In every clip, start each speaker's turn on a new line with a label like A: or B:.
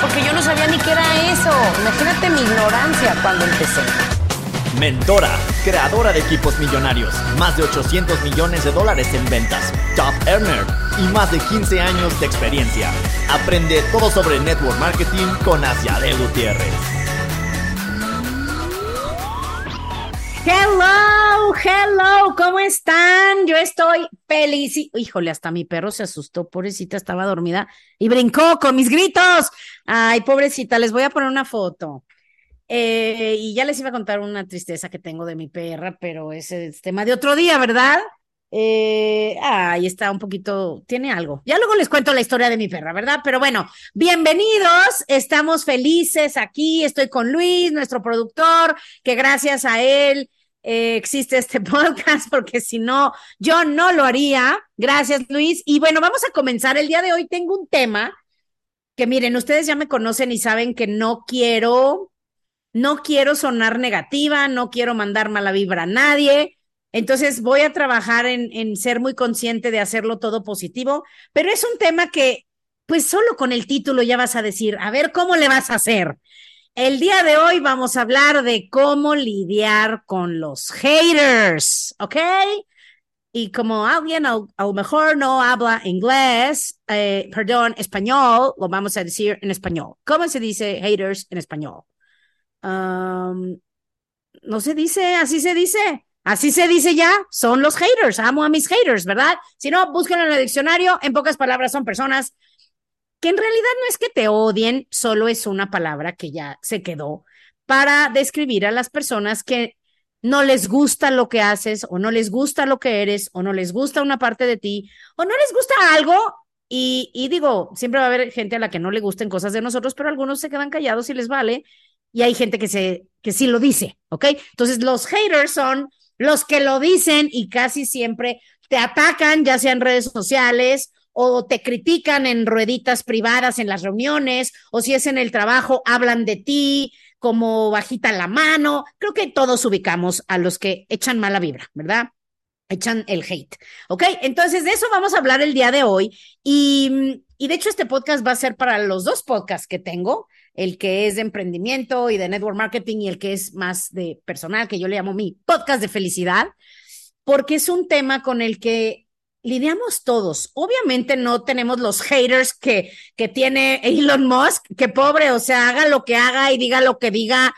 A: porque yo no sabía ni qué era eso. Imagínate mi ignorancia cuando empecé.
B: Mentora, creadora de equipos millonarios, más de 800 millones de dólares en ventas, top earner y más de 15 años de experiencia. Aprende todo sobre network marketing con Asiadel Gutiérrez.
A: Hello, hello, ¿cómo están? Yo estoy feliz. Híjole, hasta mi perro se asustó, pobrecita, estaba dormida y brincó con mis gritos. Ay, pobrecita, les voy a poner una foto. Eh, y ya les iba a contar una tristeza que tengo de mi perra, pero ese es tema de otro día, ¿verdad? Eh, ahí está un poquito, tiene algo. Ya luego les cuento la historia de mi perra, ¿verdad? Pero bueno, bienvenidos, estamos felices aquí, estoy con Luis, nuestro productor, que gracias a él eh, existe este podcast, porque si no, yo no lo haría. Gracias, Luis. Y bueno, vamos a comenzar. El día de hoy tengo un tema que miren, ustedes ya me conocen y saben que no quiero no quiero sonar negativa, no quiero mandar mala vibra a nadie. Entonces voy a trabajar en, en, ser muy consciente de hacerlo todo positivo, pero es un tema que, pues solo con el título ya vas a decir, a ver, ¿cómo le vas a hacer? El día de hoy vamos a hablar de cómo lidiar con los haters, ¿ok? Y como alguien a, lo mejor no habla inglés, eh, perdón, español, lo vamos a decir en español. ¿Cómo se dice haters en español? no se dice, así se dice. Así se dice ya, son los haters, amo a mis haters, ¿verdad? Si no, búsquenlo en el diccionario, en pocas palabras son personas que en realidad no es que te odien, solo es una palabra que ya se quedó para describir a las personas que no les gusta lo que haces o no les gusta lo que eres o no les gusta una parte de ti o no les gusta algo y, digo, siempre va a haber gente a la que no le gusten cosas de nosotros, pero algunos se quedan callados y les vale y hay gente que, se, que sí lo dice, ¿ok? Entonces los haters son los que lo dicen y casi siempre te atacan, ya sea en redes sociales o te critican en rueditas privadas en las reuniones, o si es en el trabajo, hablan de ti como bajita la mano. Creo que todos ubicamos a los que echan mala vibra, ¿verdad? Echan el hate. ¿Ok? Entonces, de eso vamos a hablar el día de hoy. Y, y de hecho, este podcast va a ser para los dos podcasts que tengo el que es de emprendimiento y de network marketing y el que es más de personal, que yo le llamo mi podcast de felicidad, porque es un tema con el que lidiamos todos. Obviamente no tenemos los haters que, que tiene Elon Musk, que pobre, o sea, haga lo que haga y diga lo que diga.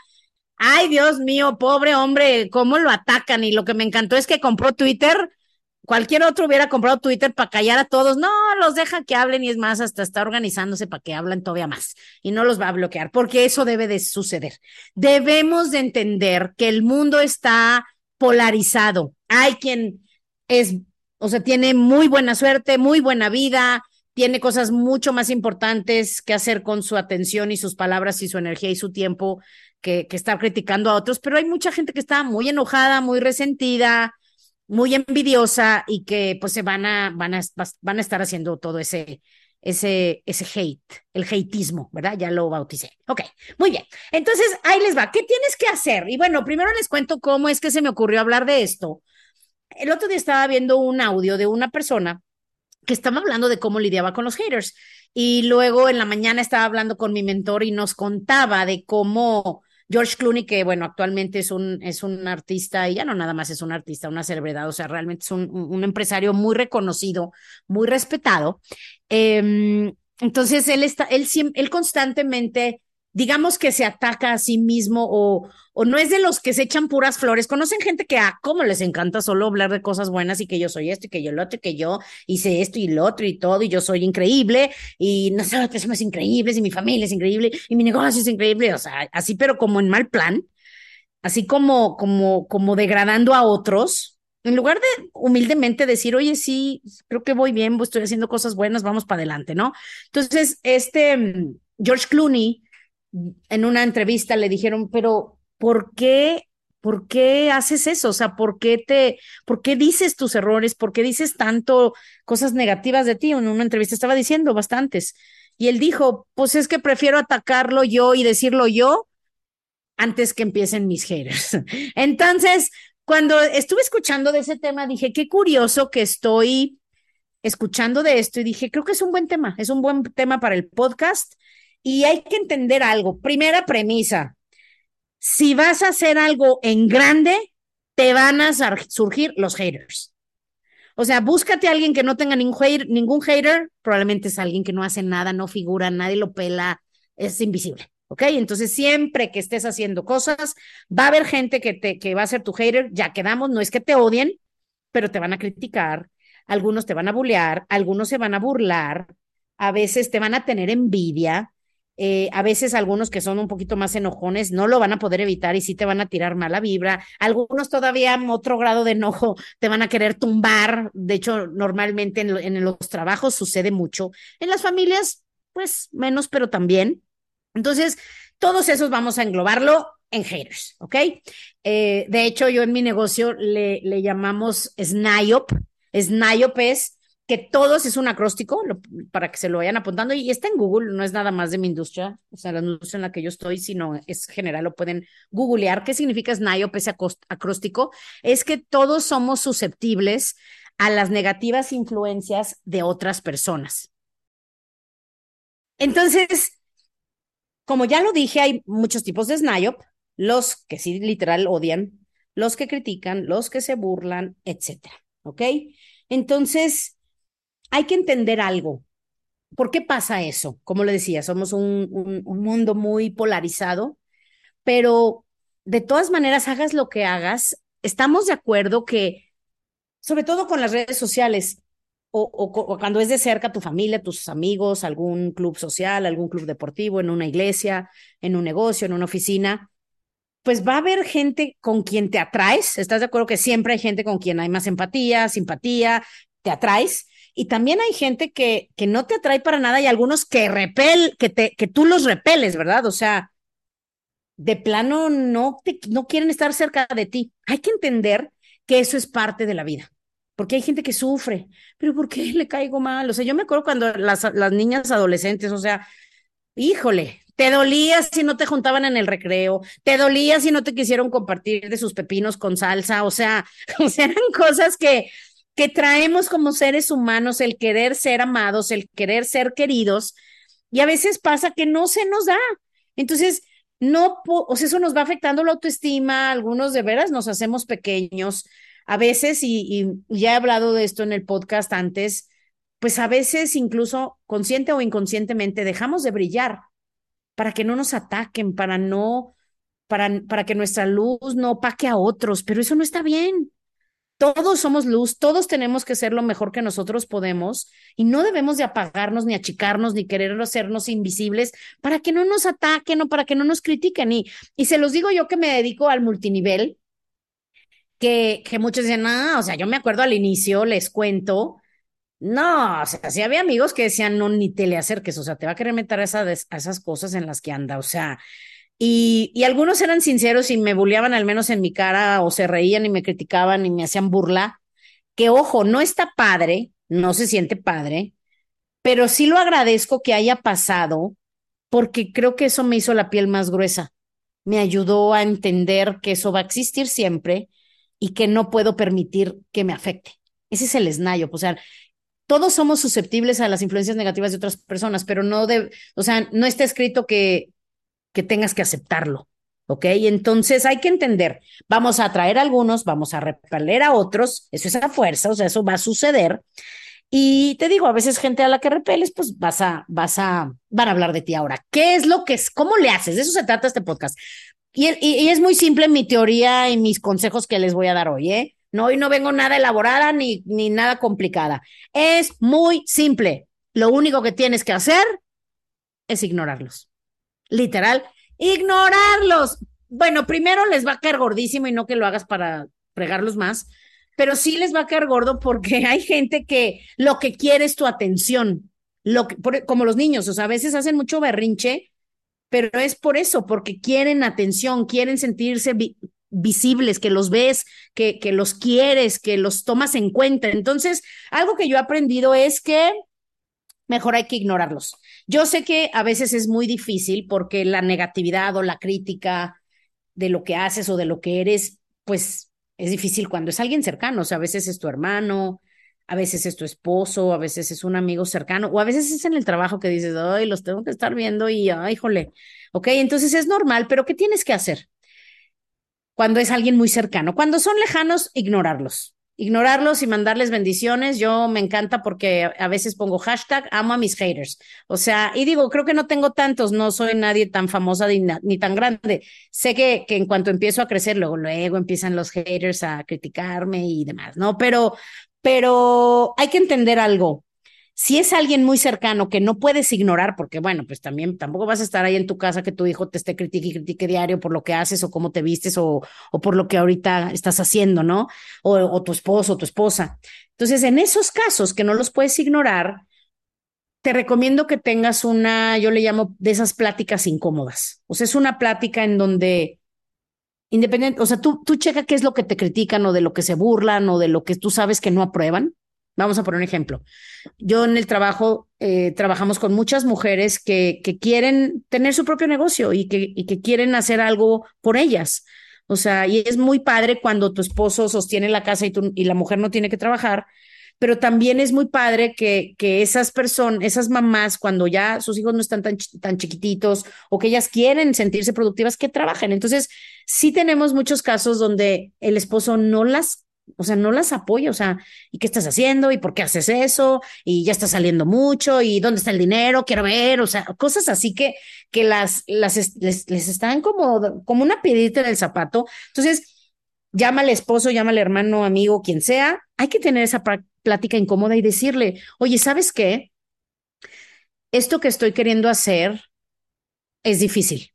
A: Ay, Dios mío, pobre hombre, cómo lo atacan. Y lo que me encantó es que compró Twitter Cualquier otro hubiera comprado Twitter para callar a todos. No, los deja que hablen y es más, hasta está organizándose para que hablen todavía más y no los va a bloquear, porque eso debe de suceder. Debemos de entender que el mundo está polarizado. Hay quien es, o sea, tiene muy buena suerte, muy buena vida, tiene cosas mucho más importantes que hacer con su atención y sus palabras y su energía y su tiempo que, que estar criticando a otros, pero hay mucha gente que está muy enojada, muy resentida, muy envidiosa y que pues se van a, van a, van a estar haciendo todo ese, ese, ese hate, el hateismo, ¿verdad? Ya lo bauticé. Ok, muy bien. Entonces, ahí les va. ¿Qué tienes que hacer? Y bueno, primero les cuento cómo es que se me ocurrió hablar de esto. El otro día estaba viendo un audio de una persona que estaba hablando de cómo lidiaba con los haters. Y luego en la mañana estaba hablando con mi mentor y nos contaba de cómo George Clooney, que bueno, actualmente es un, es un artista, y ya no nada más es un artista, una celebridad, o sea, realmente es un, un empresario muy reconocido, muy respetado. Eh, entonces, él está, él, él constantemente digamos que se ataca a sí mismo o, o no es de los que se echan puras flores. Conocen gente que ah, cómo les encanta solo hablar de cosas buenas y que yo soy esto y que yo lo otro que yo hice esto y lo otro y todo y yo soy increíble y no sé, las personas increíbles y mi familia es increíble y mi negocio es increíble. O sea, así, pero como en mal plan, así como, como, como degradando a otros. En lugar de humildemente decir, oye, sí, creo que voy bien, estoy haciendo cosas buenas, vamos para adelante, ¿no? Entonces, este mm, George Clooney, en una entrevista le dijeron, pero ¿por qué? ¿Por qué haces eso? O sea, ¿por qué te, por qué dices tus errores? ¿Por qué dices tanto cosas negativas de ti? En una entrevista estaba diciendo bastantes. Y él dijo, pues es que prefiero atacarlo yo y decirlo yo antes que empiecen mis haters. Entonces, cuando estuve escuchando de ese tema, dije, qué curioso que estoy escuchando de esto y dije, creo que es un buen tema, es un buen tema para el podcast y hay que entender algo. Primera premisa, si vas a hacer algo en grande, te van a surgir los haters. O sea, búscate a alguien que no tenga ningún hater, ningún hater, probablemente es alguien que no hace nada, no figura, nadie lo pela, es invisible. ¿Ok? Entonces, siempre que estés haciendo cosas, va a haber gente que, te, que va a ser tu hater, ya quedamos, no es que te odien, pero te van a criticar, algunos te van a bullear, algunos se van a burlar, a veces te van a tener envidia, eh, a veces algunos que son un poquito más enojones no lo van a poder evitar y sí te van a tirar mala vibra. Algunos todavía otro grado de enojo te van a querer tumbar. De hecho, normalmente en, en los trabajos sucede mucho. En las familias, pues menos, pero también. Entonces, todos esos vamos a englobarlo en haters, ¿ok? Eh, de hecho, yo en mi negocio le, le llamamos SNIOP. SNIOP es que todos es un acróstico para que se lo vayan apuntando y está en Google, no es nada más de mi industria, o sea, la industria en la que yo estoy, sino es general, lo pueden googlear. ¿Qué significa SNIOP, ese acróstico? Es que todos somos susceptibles a las negativas influencias de otras personas. Entonces, como ya lo dije, hay muchos tipos de SNIOP, los que sí literal odian, los que critican, los que se burlan, etcétera. ¿Ok? Entonces, hay que entender algo. ¿Por qué pasa eso? Como le decía, somos un, un, mundo muy polarizado, pero de todas maneras, hagas lo que hagas, estamos de acuerdo que, sobre todo con las redes sociales, o, cuando es de cerca tu familia, tus amigos, algún club social, algún club deportivo, en una iglesia, en un negocio, en una oficina, pues va a haber gente con quien te atraes. ¿Estás de acuerdo que siempre hay gente con quien hay más empatía, simpatía, te atraes? Y también hay gente que, que no te atrae para nada y algunos que repel, que, te, que tú los repeles, ¿verdad? O sea, de plano no, te, no quieren estar cerca de ti. Hay que entender que eso es parte de la vida porque hay gente que sufre, pero ¿por qué le caigo mal? O sea, yo me acuerdo cuando las, las niñas adolescentes, o sea, híjole, te dolía si no te juntaban en el recreo, te dolía si no te quisieron compartir de sus pepinos con salsa, o sea, o sea, eran cosas que, que traemos como seres humanos, el querer ser amados, el querer ser queridos, y a veces pasa que no se nos da. Entonces, no, o sea, eso nos va afectando la autoestima, algunos de veras nos hacemos pequeños, a veces, y, ya he hablado de esto en el podcast antes, pues a veces incluso consciente o inconscientemente dejamos de brillar para que no nos ataquen, para no, para, para que nuestra luz no opaque a otros, pero eso no está bien. Todos somos luz, todos tenemos que ser lo mejor que nosotros podemos y no debemos de apagarnos ni achicarnos ni querer hacernos invisibles para que no nos ataquen o para que no nos critiquen. Y, y se los digo yo que me dedico al multinivel, que, que muchos dicen, ah, o sea, yo me acuerdo al inicio, les cuento, no, o sea, sí había amigos que decían, no, ni te le acerques, o sea, te va a querer meter a, a esas cosas en las que anda, o sea, y, algunos eran sinceros y me bulleaban al menos en mi cara, o se reían y me criticaban y me hacían burla, que ojo, no está padre, no se siente padre, pero sí lo agradezco que haya pasado, porque creo que eso me hizo la piel más gruesa, me ayudó a entender que eso va a existir siempre y que no puedo permitir que me afecte. Ese es el esnayo, o sea, todos somos susceptibles a las influencias negativas de otras personas, pero no de, o sea, no está escrito que, que tengas que aceptarlo. ¿Ok? Entonces hay que entender, vamos a atraer a algunos, vamos a repeler a otros, eso es a fuerza, o sea, eso va a suceder. Y te digo, a veces gente a la que repeles, pues vas a, vas a, van a hablar de ti ahora. ¿Qué es lo que es? ¿Cómo le haces? De eso se trata este podcast. Y, es muy simple mi teoría y mis consejos que les voy a dar hoy, ¿eh? No, hoy no vengo nada elaborada ni, ni nada complicada. Es muy simple. Lo único que tienes que hacer es ignorarlos. Literal, ignorarlos. Bueno, primero les va a caer gordísimo y no que lo hagas para fregarlos más, pero sí les va a caer gordo porque hay gente que lo que quiere es tu atención, lo que, como los niños, o sea, a veces hacen mucho berrinche pero es por eso, porque quieren atención, quieren sentirse visibles, que los ves, que, que los quieres, que los tomas en cuenta. Entonces, algo que yo he aprendido es que mejor hay que ignorarlos. Yo sé que a veces es muy difícil porque la negatividad o la crítica de lo que haces o de lo que eres, pues es difícil cuando es alguien cercano, o sea, a veces es tu hermano, a veces es tu esposo, a veces es un amigo cercano, o a veces es en el trabajo que dices, ay, los tengo que estar viendo y, ay, jole, ok, entonces es normal, pero ¿qué tienes que hacer? Cuando es alguien muy cercano, cuando son lejanos, ignorarlos, ignorarlos y mandarles bendiciones. Yo me encanta porque a veces pongo hashtag amo a mis haters. O sea, y digo, creo que no tengo tantos, no soy nadie tan famosa ni, tan grande. Sé que, que en cuanto empiezo a crecer, luego, luego empiezan los haters a criticarme y demás, ¿no? Pero, pero hay que entender algo. Si es alguien muy cercano que no puedes ignorar, porque bueno, pues también tampoco vas a estar ahí en tu casa que tu hijo te esté critique y critique diario por lo que haces o cómo te vistes o, o por lo que ahorita estás haciendo, ¿no? O, tu esposo o tu esposa. Entonces, en esos casos que no los puedes ignorar, te recomiendo que tengas una, yo le llamo de esas pláticas incómodas. O sea, es una plática en donde Independiente, o sea, tú, tú qué es lo que te critican o de lo que se burlan o de lo que tú sabes que no aprueban. Vamos a poner un ejemplo. Yo en el trabajo eh, trabajamos con muchas mujeres que, que quieren tener su propio negocio y que, y que quieren hacer algo por ellas. O sea, y es muy padre cuando tu esposo sostiene la casa y, tú, y la mujer no tiene que trabajar pero también es muy padre que, que esas personas, esas mamás, cuando ya sus hijos no están tan, tan chiquititos o que ellas quieren sentirse productivas, que trabajen. Entonces, sí tenemos muchos casos donde el esposo no las o sea, no las apoya, o sea, ¿y qué estás haciendo? ¿Y por qué haces eso? Y ya está saliendo mucho, ¿y dónde está el dinero? Quiero ver, o sea, cosas así que, que las, las les, están como, como una piedrita en el zapato. Entonces, llama al esposo, llama al hermano, amigo, quien sea, hay que tener esa plática incómoda y decirle, oye, ¿sabes qué? Esto que estoy queriendo hacer es difícil,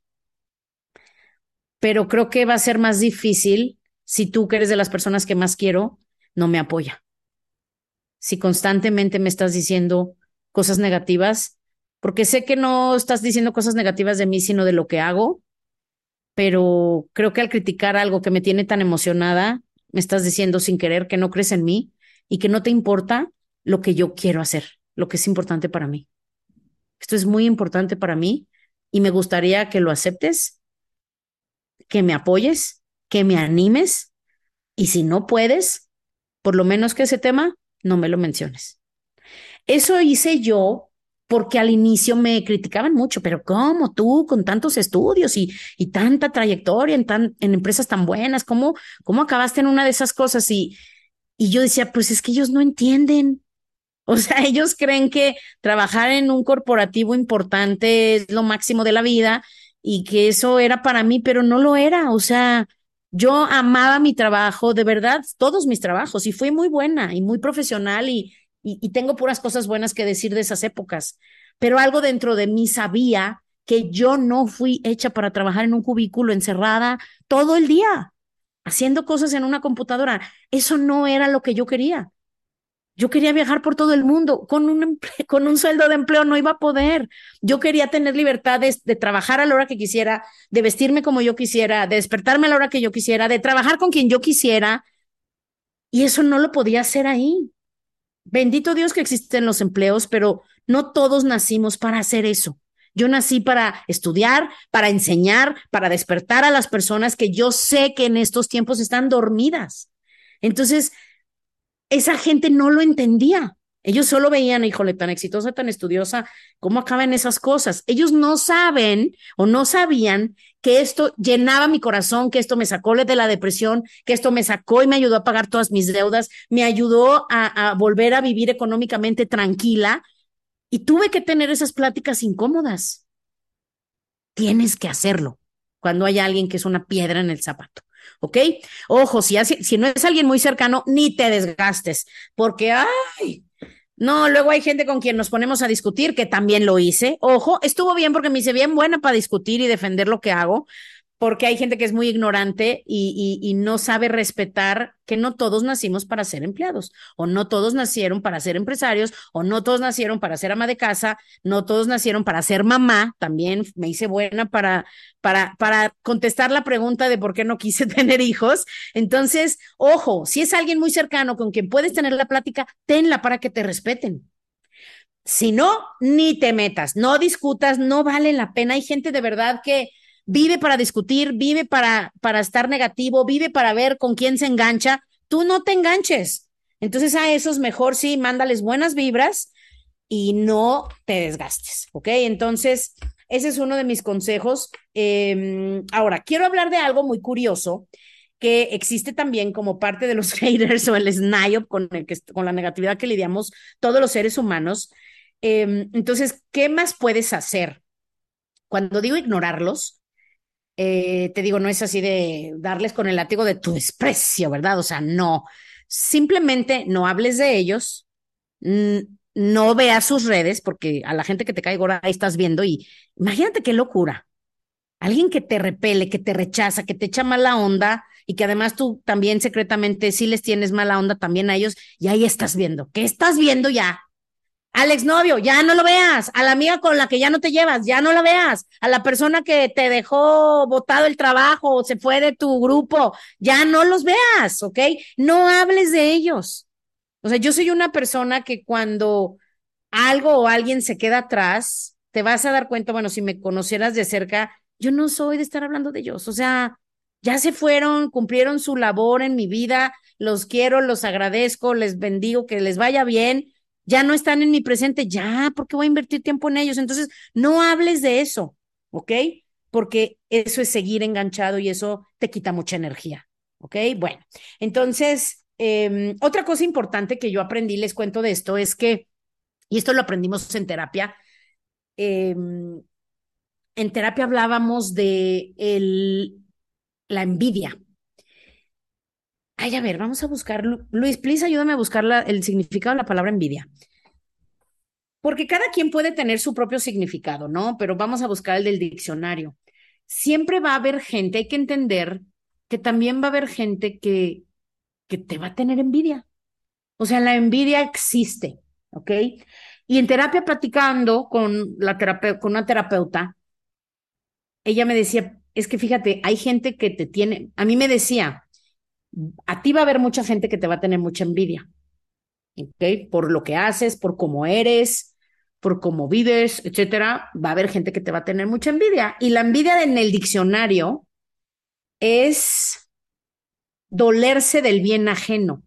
A: pero creo que va a ser más difícil si tú, que eres de las personas que más quiero, no me apoya. Si constantemente me estás diciendo cosas negativas, porque sé que no estás diciendo cosas negativas de mí, sino de lo que hago, pero creo que al criticar algo que me tiene tan emocionada, me estás diciendo sin querer que no crees en mí y que no te importa lo que yo quiero hacer, lo que es importante para mí. Esto es muy importante para mí y me gustaría que lo aceptes, que me apoyes, que me animes y si no puedes, por lo menos que ese tema no me lo menciones. Eso hice yo porque al inicio me criticaban mucho, pero ¿cómo tú con tantos estudios y, y tanta trayectoria en, tan, en empresas tan buenas, ¿cómo, cómo acabaste en una de esas cosas? Y, y yo decía, pues es que ellos no entienden. O sea, ellos creen que trabajar en un corporativo importante es lo máximo de la vida y que eso era para mí, pero no lo era. O sea, yo amaba mi trabajo, de verdad, todos mis trabajos y fui muy buena y muy profesional y, y, tengo puras cosas buenas que decir de esas épocas, pero algo dentro de mí sabía que yo no fui hecha para trabajar en un cubículo encerrada todo el día, haciendo cosas en una computadora. Eso no era lo que yo quería. Yo quería viajar por todo el mundo. Con un, con un sueldo de empleo no iba a poder. Yo quería tener libertad de, de, trabajar a la hora que quisiera, de vestirme como yo quisiera, de despertarme a la hora que yo quisiera, de trabajar con quien yo quisiera. Y eso no lo podía hacer ahí. Bendito Dios que existen los empleos, pero no todos nacimos para hacer eso. Yo nací para estudiar, para enseñar, para despertar a las personas que yo sé que en estos tiempos están dormidas. Entonces, esa gente no lo entendía. Ellos solo veían, híjole, tan exitosa, tan estudiosa, cómo acaban esas cosas. Ellos no saben o no sabían que esto llenaba mi corazón, que esto me sacó de la depresión, que esto me sacó y me ayudó a pagar todas mis deudas, me ayudó a, a volver a vivir económicamente tranquila. Y tuve que tener esas pláticas incómodas. Tienes que hacerlo cuando hay alguien que es una piedra en el zapato. ¿Ok? Ojo, si, si no es alguien muy cercano, ni te desgastes, porque, ay, no, luego hay gente con quien nos ponemos a discutir, que también lo hice. Ojo, estuvo bien porque me hice bien buena para discutir y defender lo que hago, porque hay gente que es muy ignorante y, no sabe respetar que no todos nacimos para ser empleados, o no todos nacieron para ser empresarios, o no todos nacieron para ser ama de casa, no todos nacieron para ser mamá. También me hice buena para, para, para contestar la pregunta de por qué no quise tener hijos. Entonces, ojo, si es alguien muy cercano con quien puedes tener la plática, tenla para que te respeten. Si no, ni te metas, no discutas, no vale la pena. Hay gente de verdad que vive para discutir, vive para, para estar negativo, vive para ver con quién se engancha. Tú no te enganches. Entonces a esos mejor sí, mándales buenas vibras y no te desgastes, ¿ok? Entonces, ese es uno de mis consejos. Eh, ahora, quiero hablar de algo muy curioso que existe también como parte de los haters o el SNIOP con, el que, con la negatividad que lidiamos todos los seres humanos. Eh, entonces, ¿qué más puedes hacer? Cuando digo ignorarlos, eh, te digo, no es así de darles con el látigo de tu desprecio, ¿verdad? O sea, no. Simplemente no hables de ellos, no veas sus redes, porque a la gente que te cae ahora ahí estás viendo y imagínate qué locura. Alguien que te repele, que te rechaza, que te echa mala onda y que además tú también secretamente sí les tienes mala onda también a ellos y ahí estás viendo. ¿Qué estás viendo ya? Al exnovio, ya no lo veas. A la amiga con la que ya no te llevas, ya no la veas. A la persona que te dejó botado el trabajo o se fue de tu grupo, ya no los veas, ¿ok? No hables de ellos. O sea, yo soy una persona que cuando algo o alguien se queda atrás, te vas a dar cuenta, bueno, si me conocieras de cerca, yo no soy de estar hablando de ellos. O sea, ya se fueron, cumplieron su labor en mi vida, los quiero, los agradezco, les bendigo, que les vaya bien ya no están en mi presente, ya, ¿por qué voy a invertir tiempo en ellos? Entonces, no hables de eso, ¿ok? Porque eso es seguir enganchado y eso te quita mucha energía, ¿ok? Bueno, entonces, eh, otra cosa importante que yo aprendí, les cuento de esto, es que, y esto lo aprendimos en terapia, eh, en terapia hablábamos de el, la envidia. Ay, a ver, vamos a buscar. Luis, please, ayúdame a buscar el significado de la palabra envidia. Porque cada quien puede tener su propio significado, ¿no? Pero vamos a buscar el del diccionario. Siempre va a haber gente, hay que entender que también va a haber gente que, que te va a tener envidia. O sea, la envidia existe, ¿ok? Y en terapia platicando con, la con una terapeuta, ella me decía, es que fíjate, hay gente que te tiene, a mí me decía, a ti va a haber mucha gente que te va a tener mucha envidia, ¿ok? Por lo que haces, por cómo eres, por cómo vives, etcétera, va a haber gente que te va a tener mucha envidia. Y la envidia en el diccionario es dolerse del bien ajeno,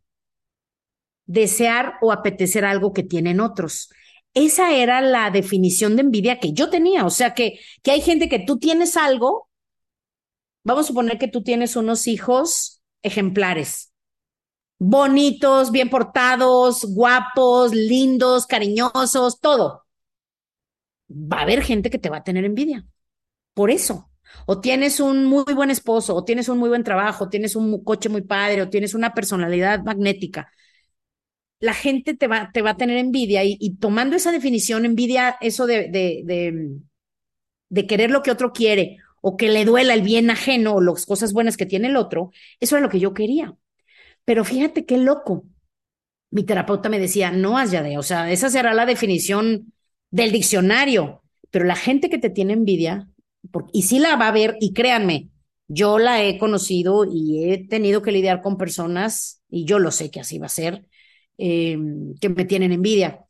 A: desear o apetecer algo que tienen otros. Esa era la definición de envidia que yo tenía. O sea, que, que hay gente que tú tienes algo, vamos a suponer que tú tienes unos hijos ejemplares. Bonitos, bien portados, guapos, lindos, cariñosos, todo. Va a haber gente que te va a tener envidia. Por eso. O tienes un muy buen esposo, o tienes un muy buen trabajo, tienes un coche muy padre, o tienes una personalidad magnética. La gente te va, te va a tener envidia y, tomando esa definición, envidia, eso de, de querer lo que otro quiere o que le duela el bien ajeno o las cosas buenas que tiene el otro, eso era lo que yo quería. Pero fíjate qué loco. Mi terapeuta me decía, no, de, o sea, esa será la definición del diccionario, pero la gente que te tiene envidia, y sí la va a ver, y créanme, yo la he conocido y he tenido que lidiar con personas, y yo lo sé que así va a ser, eh, que me tienen envidia.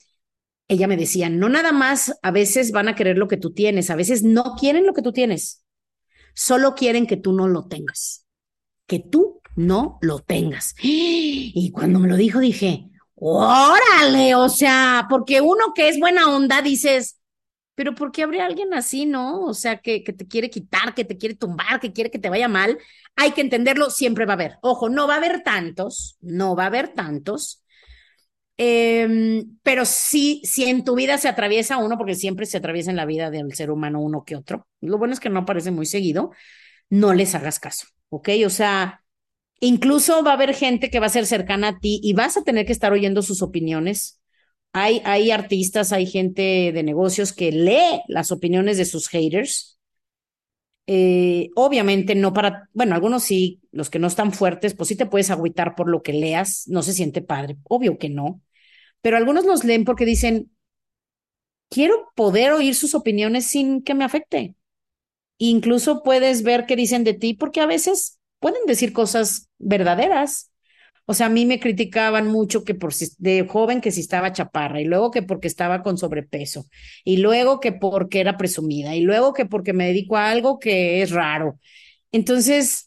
A: Ella me decía, no nada más a veces van a querer lo que tú tienes, a veces no quieren lo que tú tienes. Solo quieren que tú no lo tengas, que tú no lo tengas. Y cuando me lo dijo dije, órale, o sea, porque uno que es buena onda dices, pero ¿por qué habría alguien así, no? O sea, que, que te quiere quitar, que te quiere tumbar, que quiere que te vaya mal. Hay que entenderlo, siempre va a haber. Ojo, no va a haber tantos, no va a haber tantos, eh, pero sí, si en tu vida se atraviesa uno, porque siempre se atraviesa en la vida del ser humano uno que otro. Lo bueno es que no aparece muy seguido. No les hagas caso, ¿ok? O sea, incluso va a haber gente que va a ser cercana a ti y vas a tener que estar oyendo sus opiniones. Hay, hay artistas, hay gente de negocios que lee las opiniones de sus haters Eh, obviamente no para, bueno, algunos sí, los que no están fuertes, pues sí te puedes agüitar por lo que leas, no se siente padre, obvio que no, pero algunos los leen porque dicen, quiero poder oír sus opiniones sin que me afecte. Incluso puedes ver qué dicen de ti porque a veces pueden decir cosas verdaderas. O sea, a mí me criticaban mucho que por si, de joven que si estaba chaparra y luego que porque estaba con sobrepeso y luego que porque era presumida y luego que porque me dedico a algo que es raro. Entonces,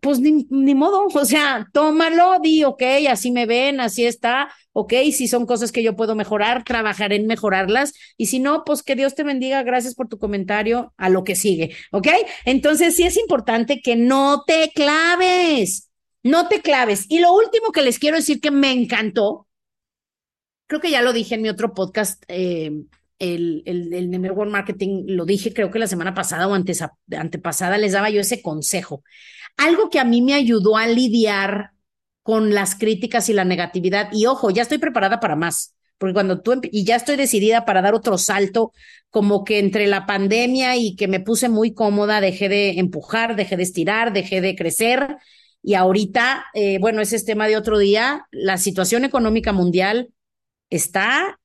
A: pues ni, modo, o sea, tómalo, di, ok, así me ven, así está, ok, si son cosas que yo puedo mejorar, trabajaré en mejorarlas, y si no, pues que Dios te bendiga, gracias por tu comentario, a lo que sigue, ok. Entonces sí es importante que no te claves, no te claves. Y lo último que les quiero decir que me encantó, creo que ya lo dije en mi otro podcast, eh, el, el, el Network Marketing, lo dije creo que la semana pasada o antes, antepasada, les daba yo ese consejo. Algo que a mí me ayudó a lidiar con las críticas y la negatividad. Y ojo, ya estoy preparada para más, porque cuando tú, y ya estoy decidida para dar otro salto, como que entre la pandemia y que me puse muy cómoda, dejé de empujar, dejé de estirar, dejé de crecer. Y ahorita, eh, bueno, ese es tema de otro día, la situación económica mundial está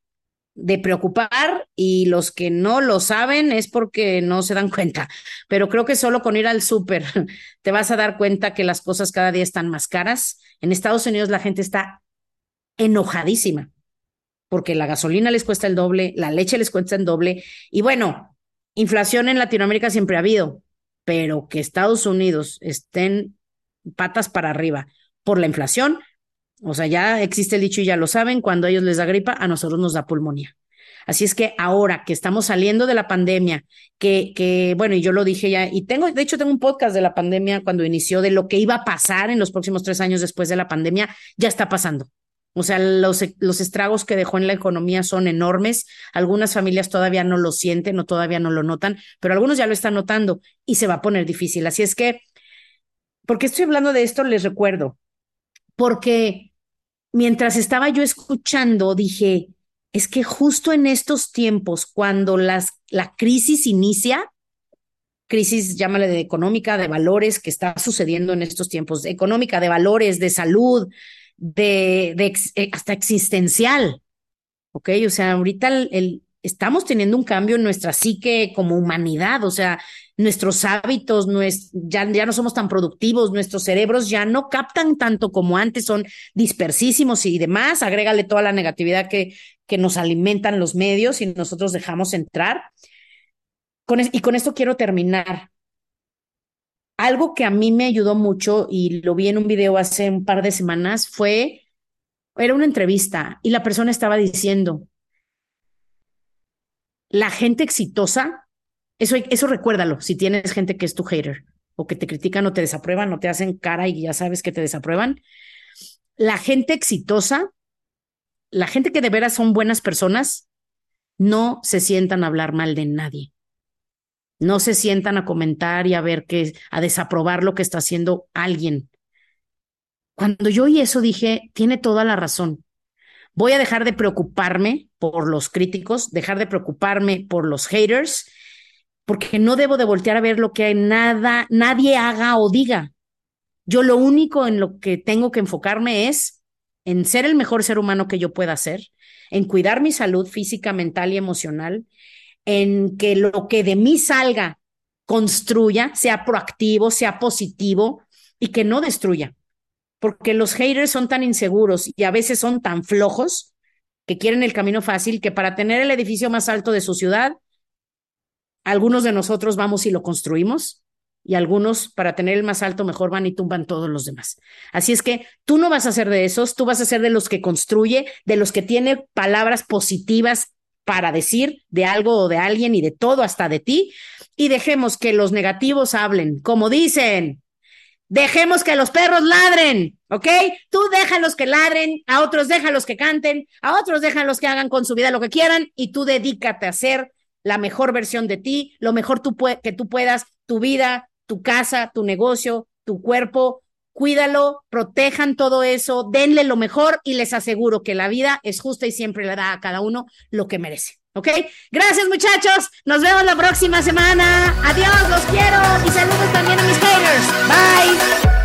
A: de preocupar y los que no lo saben es porque no se dan cuenta. Pero creo que solo con ir al súper te vas a dar cuenta que las cosas cada día están más caras. En Estados Unidos la gente está enojadísima porque la gasolina les cuesta el doble, la leche les cuesta el doble y bueno, inflación en Latinoamérica siempre ha habido, pero que Estados Unidos estén patas para arriba por la inflación, o sea, ya existe el dicho y ya lo saben, cuando a ellos les da gripa, a nosotros nos da pulmonía. Así es que ahora que estamos saliendo de la pandemia, que, que, bueno, y yo lo dije ya, y tengo, de hecho, tengo un podcast de la pandemia cuando inició, de lo que iba a pasar en los próximos tres años después de la pandemia, ya está pasando. O sea, los, los estragos que dejó en la economía son enormes. Algunas familias todavía no lo sienten o todavía no lo notan, pero algunos ya lo están notando y se va a poner difícil. Así es que, ¿por qué estoy hablando de esto? Les recuerdo, porque mientras estaba yo escuchando, dije, es que justo en estos tiempos, cuando las, la crisis inicia, crisis, llámale de económica, de valores que está sucediendo en estos tiempos, económica, de valores, de salud, de, de eh, hasta existencial. ¿Ok? O sea, ahorita el, estamos teniendo un cambio en nuestra psique como humanidad, o sea, nuestros hábitos, ya, ya no somos tan productivos, nuestros cerebros ya no captan tanto como antes, son dispersísimos y demás, agrégale toda la negatividad que, que nos alimentan los medios y nosotros dejamos entrar. Y con esto quiero terminar. Algo que a mí me ayudó mucho y lo vi en un video hace un par de semanas fue, era una entrevista y la persona estaba diciendo, la gente exitosa, eso, eso recuérdalo, si tienes gente que es tu hater o que te critican o te desaprueban o te hacen cara y ya sabes que te desaprueban, la gente exitosa, la gente que de veras son buenas personas, no se sientan a hablar mal de nadie. No se sientan a comentar y a ver qué, a desaprobar lo que está haciendo alguien. Cuando yo oí eso dije, tiene toda la razón. Voy a dejar de preocuparme por los críticos, dejar de preocuparme por los haters, porque no debo de voltear a ver lo que nada, nadie haga o diga. Yo lo único en lo que tengo que enfocarme es en ser el mejor ser humano que yo pueda ser, en cuidar mi salud física, mental y emocional, en que lo que de mí salga construya, sea proactivo, sea positivo y que no destruya porque los haters son tan inseguros y a veces son tan flojos que quieren el camino fácil que para tener el edificio más alto de su ciudad, algunos de nosotros vamos y lo construimos y algunos para tener el más alto mejor van y tumban todos los demás. Así es que tú no vas a ser de esos, tú vas a ser de los que construye, de los que tiene palabras positivas para decir de algo o de alguien y de todo hasta de ti y dejemos que los negativos hablen, como dicen, Dejemos que los perros ladren, ¿ok? Tú déjalos que ladren, a otros déjalos que canten, a otros déjalos que hagan con su vida lo que quieran y tú dedícate a ser la mejor versión de ti, lo mejor que tú puedas, tu vida, tu casa, tu negocio, tu cuerpo, cuídalo, protejan todo eso, denle lo mejor y les aseguro que la vida es justa y siempre le da a cada uno lo que merece. ¿Ok? Gracias muchachos, nos vemos la próxima semana. Adiós, los quiero y saludos también a mis haters. Bye.